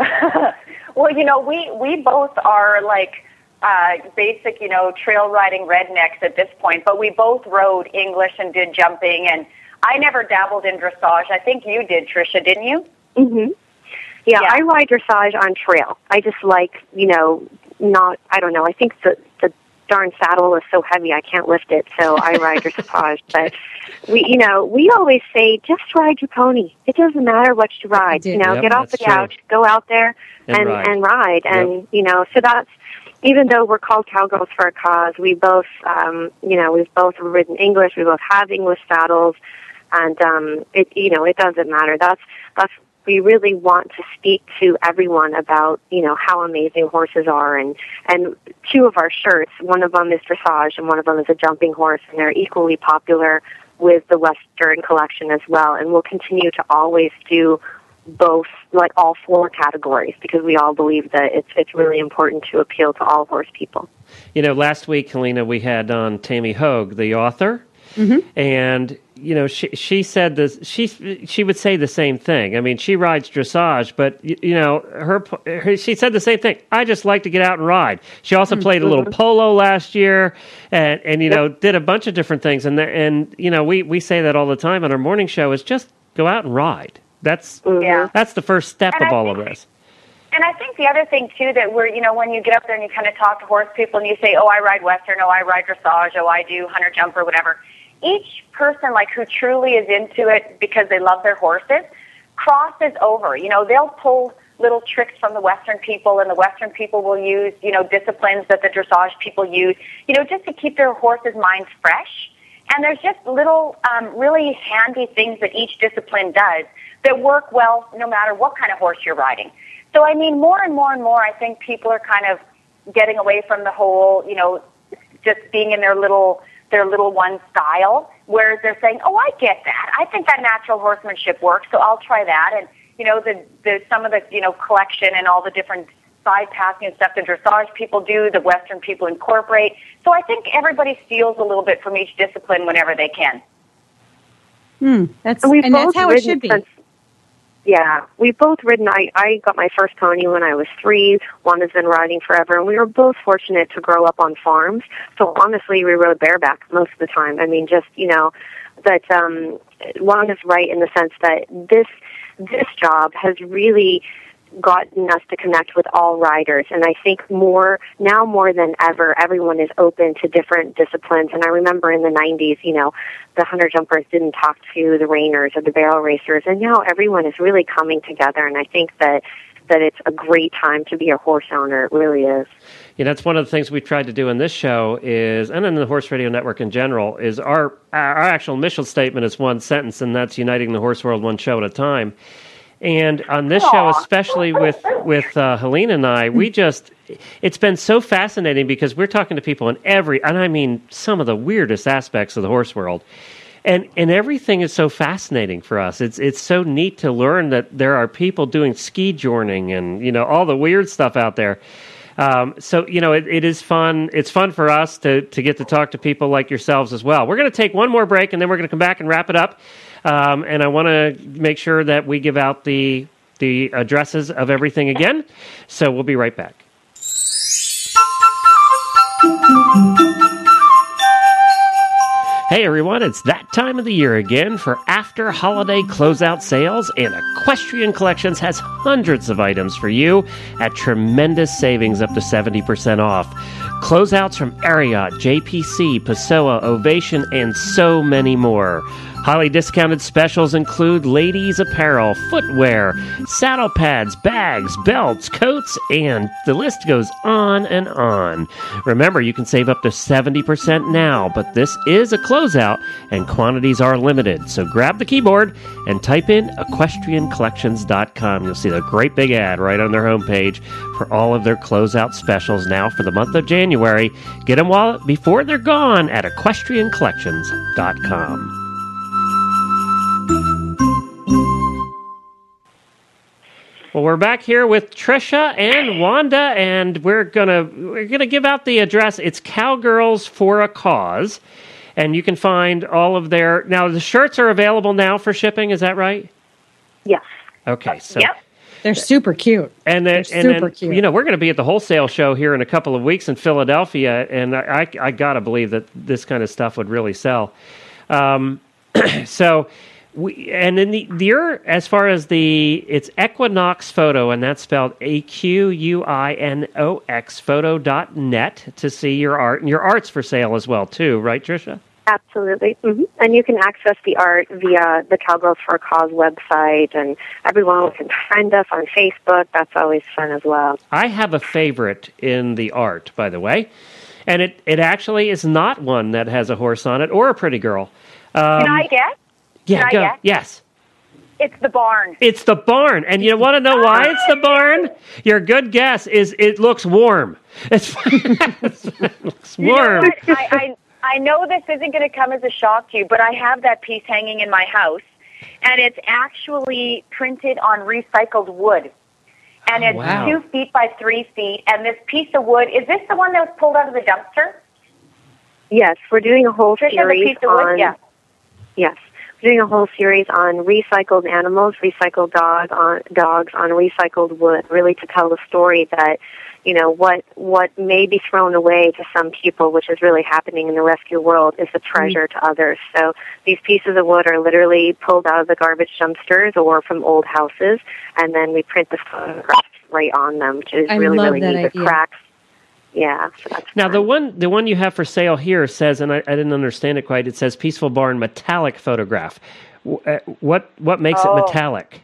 Well, you know, we we both are like uh, basic, you know, trail riding rednecks at this point, but we both rode English and did jumping, and I never dabbled in dressage. I think you did, Tricia, didn't you? hmm Yeah, Yeah. I ride dressage on trail. I just like, you know, not. I don't know. I think the the darn saddle is so heavy I can't lift it, so I ride dressage. But we, you know, we always say just ride your pony. It doesn't matter what you ride. You know, Yep, get off the that's true. couch, go out there, And and ride. and ride. And you know, so that's even though we're called cowgirls for a cause, we both, um, you know, we've both ridden English. We both have English saddles, and um, it, you know, it doesn't matter. That's that's we really want to speak to everyone about, you know, how amazing horses are, and and two of our shirts, one of them is dressage, and one of them is a jumping horse, and they're equally popular with the Western collection as well. And we'll continue to always do both like all four categories because we all believe that it's it's really important to appeal to all horse people. You know, last week, Helena, we had on Tami Hoag, the author, mm-hmm. and you know, she she said this. She she would say the same thing. I mean, she rides dressage, but y- you know, her, her she said the same thing. I just like to get out and ride. She also hmm. played a little uh-huh. polo last year, and and you know, did a bunch of different things. And the, and you know, we we say that all the time on our morning show is just go out and ride. That's mm-hmm. Yeah. that's the first step And of I all of think- this. And I think the other thing too that we're, you know, when you get up there and you kind of talk to horse people and you say, "Oh, I ride Western. Oh, I ride dressage. Oh, I do hunter jump or whatever." Each person, like who truly is into it because they love their horses, crosses over. You know, they'll pull little tricks from the Western people, and the Western people will use, you know, disciplines that the dressage people use. You know, just to keep their horses' minds fresh. And there's just little, um, really handy things that each discipline does that work well no matter what kind of horse you're riding. So, I mean, more and more and more, I think people are kind of getting away from the whole, you know, just being in their little their little one style, whereas they're saying, "Oh, I get that. I think that natural horsemanship works, so I'll try that." And you know, the the some of the you know collection and all the different side passing and stuff the dressage people do, the Western people incorporate. So I think everybody steals a little bit from each discipline whenever they can. Hmm, that's And and that's how it should be. Yeah, we've both ridden. I, I got my first pony when I was three. Juan has been riding forever, and we were both fortunate to grow up on farms. So honestly, we rode bareback most of the time. I mean, just you know, that um, Juan is right in the sense that this this job has really gotten us to connect with all riders. And I think more now more than ever everyone is open to different disciplines. And I remember in the 90s you know the hunter jumpers didn't talk to the reiners or the barrel racers. And now everyone is really coming together. And I think that that it's a great time to be a horse owner. It really is. Know, that's one of the things we've tried to do in this show is, and in the Horse Radio Network in general, is our our actual mission statement is one sentence, and that's uniting the horse world one show at a time. And on this show, especially with with uh, Helena and I, we just it's been so fascinating because we're talking to people in every, and I mean some of the weirdest aspects of the horse world. And and everything is so fascinating for us. It's it's so neat to learn that there are people doing skijoring and you know all the weird stuff out there. Um, so you know it, it is fun. It's fun for us to to get to talk to people like yourselves as well. We're going to take one more break and then we're going to come back and wrap it up. Um, and I want to make sure that we give out the the addresses of everything again. So we'll be right back. Hey everyone, it's that time of the year again for after holiday closeout sales, and Equestrian Collections has hundreds of items for you at tremendous savings up to 70% off. Closeouts from Ariat, JPC, Pessoa, Ovation, and so many more. Highly discounted specials include ladies' apparel, footwear, saddle pads, bags, belts, coats, and the list goes on and on. Remember, you can save up to 70% now, but this is a closeout and quantities are limited. So grab the keyboard and type in equestriancollections.com. You'll see the great big ad right on their homepage for all of their closeout specials now for the month of January. Get them while before they're gone at equestriancollections.com. Well, we're back here with Tricia and Wanda, and we're gonna we're gonna give out the address. It's Cowgirls for a Cause, and you can find all of their now. The shirts are available now for shipping. Is that right? Yes. Okay, so Yep. They're super cute. and then, They're and then super cute. you know we're going to be at the wholesale show here in a couple of weeks in Philadelphia, and I I, I got to believe that this kind of stuff would really sell. Um, so we and then the, the your as far as the it's Equinox Photo, and that's spelled A Q U I N O X Photo dot net to see your art, and your art's for sale as well too, right, Tricia? Absolutely. hmm And you can access the art via the Cowgirls for a Cause website, and everyone can friend us on Facebook. That's always fun as well. I have a favorite in the art, by the way, and it it actually is not one that has a horse on it or a pretty girl. Um, Can I guess? Yeah, can go. guess? Yes. It's the barn. It's the barn, and you want to know why it's the barn? Your good guess is it looks warm. It's it looks You know warm. what? I, I I know this isn't going to come as a shock to you, but I have that piece hanging in my house, and it's actually printed on recycled wood, and oh, it's wow. two feet by three feet. And this piece of wood is this the one that was pulled out of the dumpster? Yes, we're doing a whole Tricia, the series piece of wood. on Yeah. yes, we're doing a whole series on recycled animals, recycled dog on dogs on recycled wood, really to tell the story that you know what what may be thrown away to some people, which is really happening in the rescue world, is a treasure to others. So these pieces of wood are literally pulled out of the garbage dumpsters or from old houses, and then we print the photographs right on them, which is I really really neat. The idea. cracks. Yeah, so Now fun. the one the one you have for sale here says, and I, I didn't understand it quite. It says "Peaceful Barn Metallic Photograph." Uh, What what makes Oh. it metallic?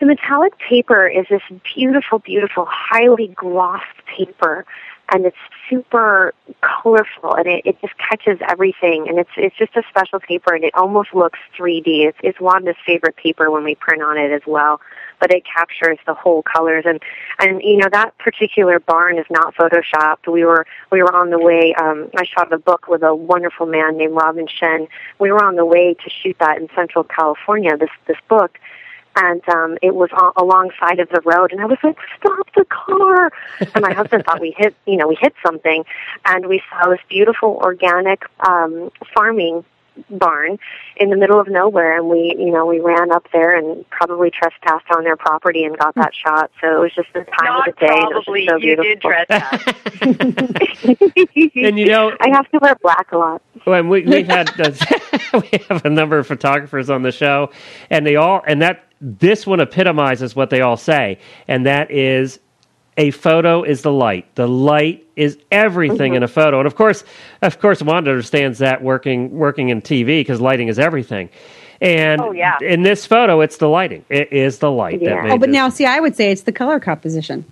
The metallic paper is this beautiful, beautiful, highly glossed paper, and it's super colorful, and it, it just catches everything, and it's it's just a special paper, and it almost looks 3D. It's it's Wanda's favorite paper when we print on it as well, but it captures the whole colors, and and you know that particular barn is not photoshopped. We were we were on the way. Um, I shot a book with a wonderful man named Robin Shen. We were on the way to shoot that in Central California. This this book and um it was on, alongside of the road and i was like stop the car. And my husband thought we hit you know we hit something and we saw this beautiful organic um farming barn in the middle of nowhere and we you know we ran up there and probably trespassed on their property and got that shot. So it was just the time Not of the day. And it was probably. just so you beautiful. did trespass. And you know, i have to wear black a lot. When we we've had uh, we have a number of photographers on the show, and they all and that this one epitomizes what they all say, and that is a photo is the light. The light is everything mm-hmm. in a photo, and of course, of course, Wanda understands that working working in TV because lighting is everything. And Oh, yeah. in this photo, it's the lighting. It is the light Yeah. that made Oh, but this. now see, I would say it's the color composition.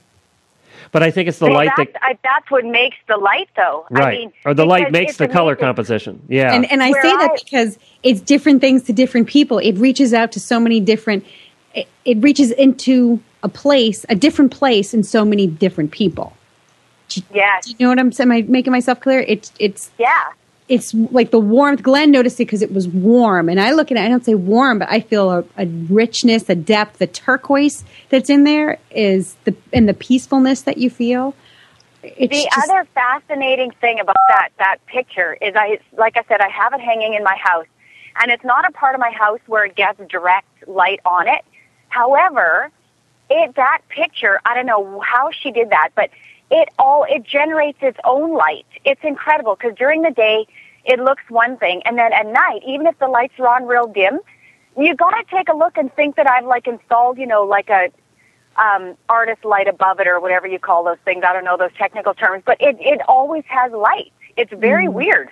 But I think it's the Well, light that's, that I, that's what makes the light, though. right, I mean, or the light makes it's the color composition. Yeah, And and I Where say that because it's different things to different people. It reaches out to so many different. It, it reaches into a place, a different place, in so many different people. Yes. Do you know what I'm saying? Am I making myself clear? It's it's Yeah. It's like the warmth. Glenn noticed it because it was warm, and I look at it. I don't say warm, but I feel a, a richness, a depth. The turquoise that's in there is the and the peacefulness that you feel. It's The just- other fascinating thing about that that picture is I like I said I have it hanging in my house and it's not a part of my house where it gets direct light on it. However, it that picture, I don't know how she did that, but it all it generates its own light. It's incredible because during the day it looks one thing and then at night even if the lights are on real dim, you got to take a look and think that I've like installed, you know, like a um, artist light above it or whatever you call those things. I don't know those technical terms, but it, it always has light. It's very weird.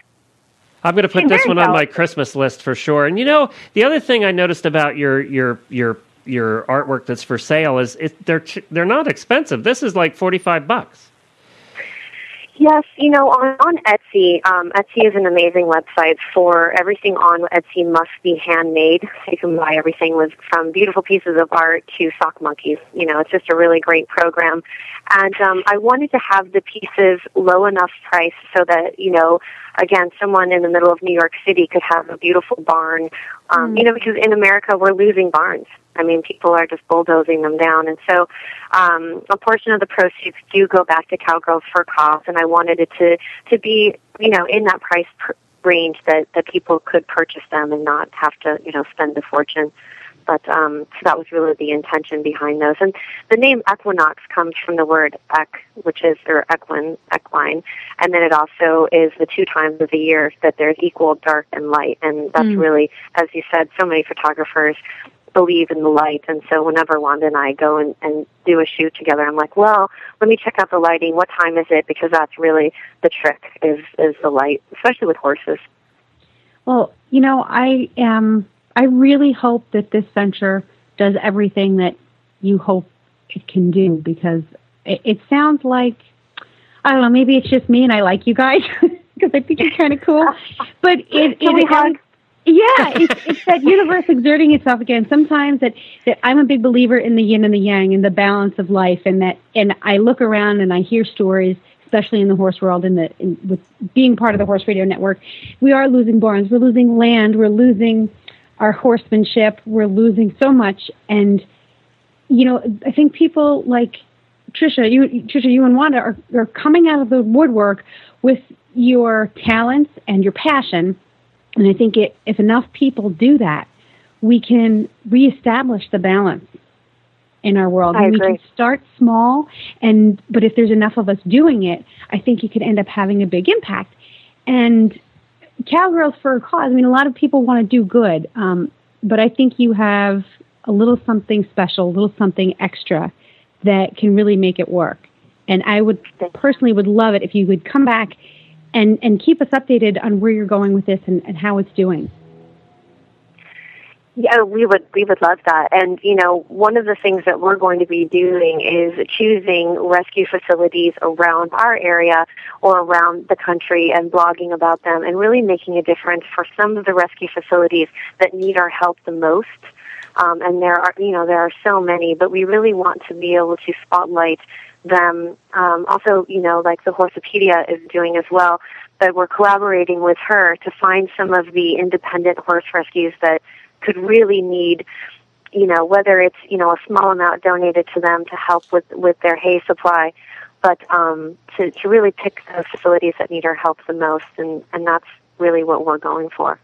I'm going to put this one on my Christmas list for sure. And you know, the other thing I noticed about your your your your artwork that's for sale is it, they're they're not expensive. This is like 45 bucks. Yes, you know, on, on Etsy, um, Etsy is an amazing website for everything on Etsy must be handmade. So you can buy everything with from beautiful pieces of art to sock monkeys. You know, it's just a really great program. And um, I wanted to have the pieces low enough price so that, you know, again, someone in the middle of New York City could have a beautiful barn. Um, You know, because in America we're losing barns. I mean, people are just bulldozing them down, and so um, a portion of the proceeds do go back to Cowgirls for Cause, and I wanted it to to be, you know, in that price pr- range that that people could purchase them and not have to, you know, spend a fortune. But um, so that was really the intention behind those. And the name equinox comes from the word ek, which is or equine, equine, and then it also is the two times of the year that there's equal dark and light, and that's really, as you said, so many photographers believe in the light. And so whenever Wanda and I go and, and do a shoot together, I'm like, well, let me check out the lighting. What time is it? Because that's really the trick is is the light, especially with horses. Well, you know, I am. I really hope that this venture does everything that you hope it can do because it, it sounds like I don't know. Maybe it's just me and I like you guys because I think you're kind of cool. But it, Can it we hug? Yeah, it's, it's that universe exerting itself again. Sometimes that, that I'm a big believer in the yin and the yang and the balance of life, and that and I look around and I hear stories, especially in the horse world, in the in, with being part of the Horse Radio Network. We are losing barns, we're losing land, we're losing our horsemanship, we're losing so much, and you know, I think people like Tricia, you, Tricia, you and Wanda are, are coming out of the woodwork with your talents and your passion. And I think it, if enough people do that, we can reestablish the balance in our world. I and we can start small, and but if there's enough of us doing it, I think you could end up having a big impact. And Cowgirls for a Cause. I mean, a lot of people want to do good, um, but I think you have a little something special, a little something extra that can really make it work. And I would personally would love it if you would come back and, and keep us updated on where you're going with this and, and how it's doing. Yeah, we would we would love that. And you know, one of the things that we're going to be doing is choosing rescue facilities around our area or around the country and blogging about them and really making a difference for some of the rescue facilities that need our help the most. Um, and there are, you know, there are so many, but we really want to be able to spotlight them. Um, also, you know, like the Horsepedia is doing as well, but we're collaborating with her to find some of the independent horse rescues that could really need, you know, whether it's, you know, a small amount donated to them to help with, with their hay supply, but um, to, to really pick those facilities that need our help the most. And, and that's really what we're going for.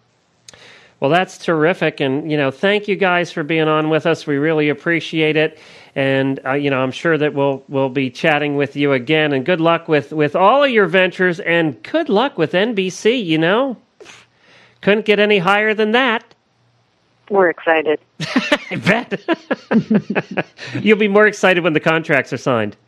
Well, that's terrific, and you know, thank you guys for being on with us. We really appreciate it, and uh, you know, I'm sure that we'll we'll be chatting with you again. And good luck with with all of your ventures, and good luck with NBC. You know, couldn't get any higher than that. We're excited. I bet you'll be more excited when the contracts are signed.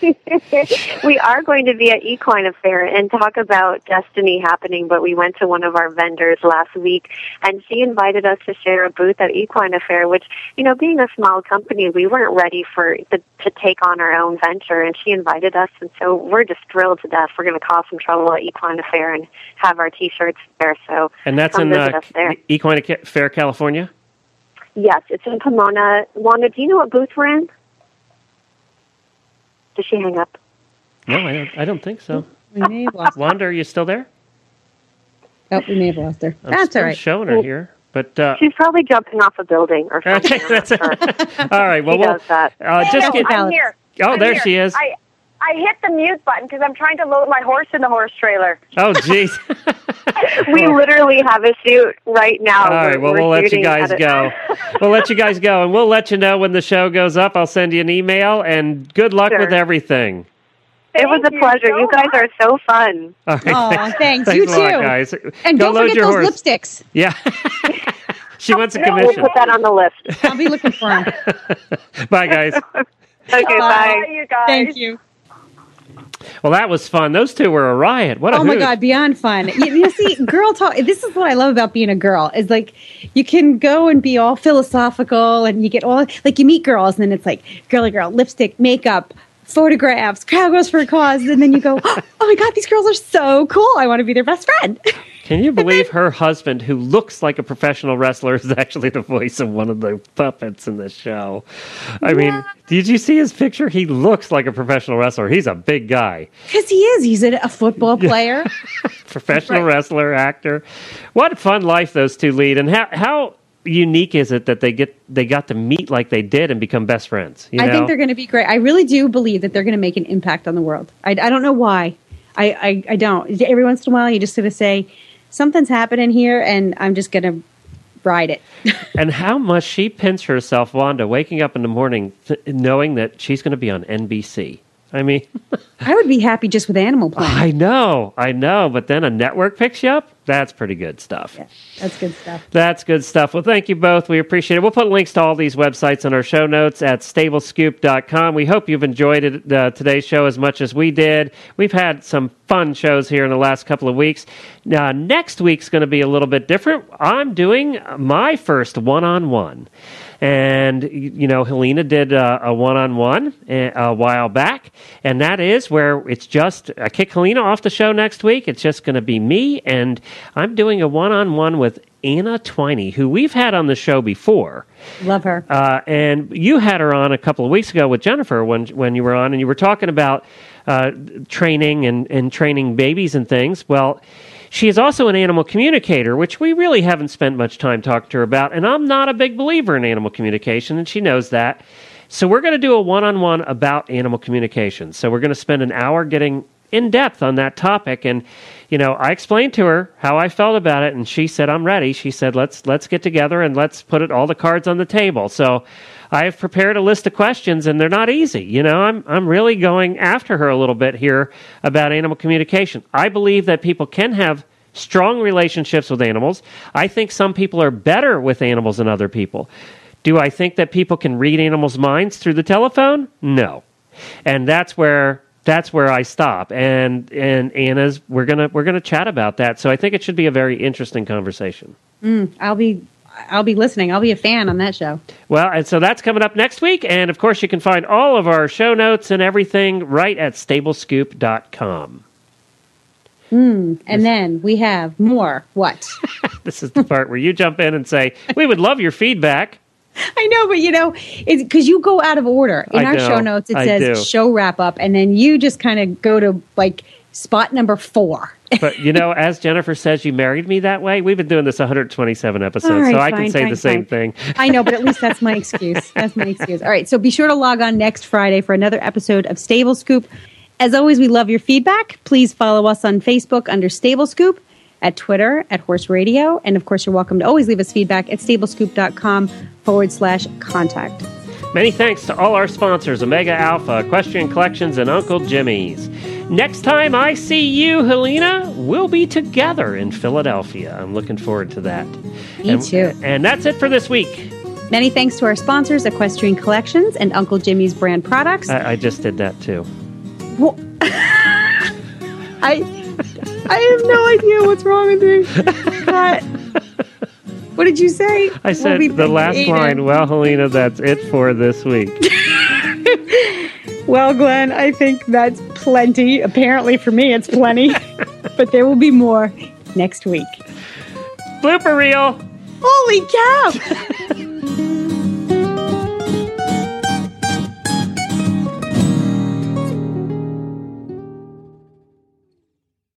we are going to be at Equine Affaire and talk about Destiny happening, but we went to one of our vendors last week and she invited us to share a booth at Equine Affaire, which, you know, being a small company, we weren't ready for the, to take on our own venture and she invited us and so we're just thrilled to death. We're going to cause some trouble at Equine Affaire and have our t-shirts there. So And that's in uh. Equine Affaire, California. Yes, it's in Pomona. Wanda, do you know what booth we're in? Did she hang up? No, I don't. I don't think so. We may have lost. Wanda, are you still there? Oh, we may have lost her. I'm That's still all right. showing her here, but uh, She's probably jumping off a building or something. Okay, I'm not that's- sure. all right. Well, She we'll does that. uh, just No, get. I'm here. Oh, I'm there here. she is. I, I hit the mute button because I'm trying to load my horse in the horse trailer. Oh, jeez. we literally have a shoot right now. All right. Well, we'll let you guys go. we'll let you guys go, and we'll let you know when the show goes up. I'll send you an email, and good luck Sure. with everything. It was a Thank you pleasure. so You guys are so fun. All right. Oh, thanks. Thanks You a lot, too. guys. And Go don't load forget your those horse. lipsticks. Yeah. she wants a No, We'll put that on the list. I'll be looking for them. Bye, guys. Okay, bye. Bye, you guys. Thank you. Well, that was fun. Those two were a riot. What a Oh my hoot. god, beyond fun. You, you see, girl talk. This is what I love about being a girl. Is like you can go and be all philosophical, and you get all like you meet girls, and then it's like girly girl, lipstick, makeup, photographs, crowd goes for a cause, and then you go, oh my god, these girls are so cool. I want to be their best friend. Can you believe her husband, who looks like a professional wrestler, is actually the voice of one of the puppets in the show? I mean, did you see his picture? He looks like a professional wrestler. He's a big guy. Because he is. He's a, a football player. professional Right. wrestler, actor. What a fun life those two lead, and how how unique is it that they get they got to meet like they did and become best friends? You I think they're going to be great. I really do believe that they're going to make an impact on the world. I, I don't know why. I, I, I don't. Every once in a while, you just sort of say, something's happening here, and I'm just to ride it. and how much she pins herself, Wanda, waking up in the morning knowing that she's going to be on NBC. I mean, I would be happy just with Animal Planet. I know, I know, but then a network picks you up. That's pretty good stuff. Yeah, that's good stuff. That's good stuff. Well, thank you both. We appreciate it. We'll put links to all these websites in our show notes at stablescoop.com. We hope you've enjoyed it, uh, today's show as much as we did. We've had some fun shows here in the last couple of weeks. Now, next week's going to be a little bit different. I'm doing my first one on one. And, you know, Helena did uh, a one on one a while back. And that is where it's just, I kick Helena off the show next week. It's just going to be me. And I'm doing a one on one with Anna Twinney, who we've had on the show before. Love her. Uh, and you had her on a couple of weeks ago with Jennifer when when you were on, and you were talking about uh, training and, and training babies and things. Well, she is also an animal communicator, which we really haven't spent much time talking to her about. And I'm not a big believer in animal communication, and she knows that. So we're going to do a one on one about animal communication. So we're going to spend an hour getting in depth on that topic and you know i explained to her how i felt about it and she said i'm ready she said let's let's get together and let's put it all the cards on the table so i have prepared a list of questions and they're not easy you know i'm i'm really going after her a little bit here about animal communication i believe that people can have strong relationships with animals i think some people are better with animals than other people do i think that people can read animals minds through the telephone no and that's where that's where I stop. And and Anna's we're gonna we're gonna chat about that. So I think it should be a very interesting conversation. Mm, I'll be I'll be listening. I'll be a fan on that show. Well, and so that's coming up next week. And of course, you can find all of our show notes and everything right at stablescoop.com. Hmm. And then we have more. What? This is the part where you jump in and say, "We would love your feedback." I know, but you know, it's because you go out of order. In I our know. show notes, it I says do. show wrap up, and then you just kind of go to like spot number four. But you know, as Jennifer says, you married me that way. We've been doing this 127 episodes, right, so I can say fine, the same fine. thing. I know, but at least that's my excuse. That's my excuse. All right, so be sure to log on next Friday for another episode of Stable Scoop. As always, we love your feedback. Please follow us on Facebook under Stable Scoop, at Twitter at Horse Radio, and of course, you're welcome to always leave us feedback at stablescoop.com forward slash contact. Many thanks to all our sponsors Omega Alpha, Equestrian Collections, and Uncle Jimmy's. Next time I see you, Helena, we'll be together in Philadelphia. I'm looking forward to that. Me and, too. And that's it for this week. Many thanks to our sponsors, Equestrian Collections and Uncle Jimmy's brand products. I, I just did that too. Well, I I have no idea what's wrong with me. But what did you say? I We'll said the last eating. line, well, Helena, that's it for this week. Well, Glenn, I think that's plenty. Apparently, for me, it's plenty. but there will be more next week. Blooper reel! Holy cow!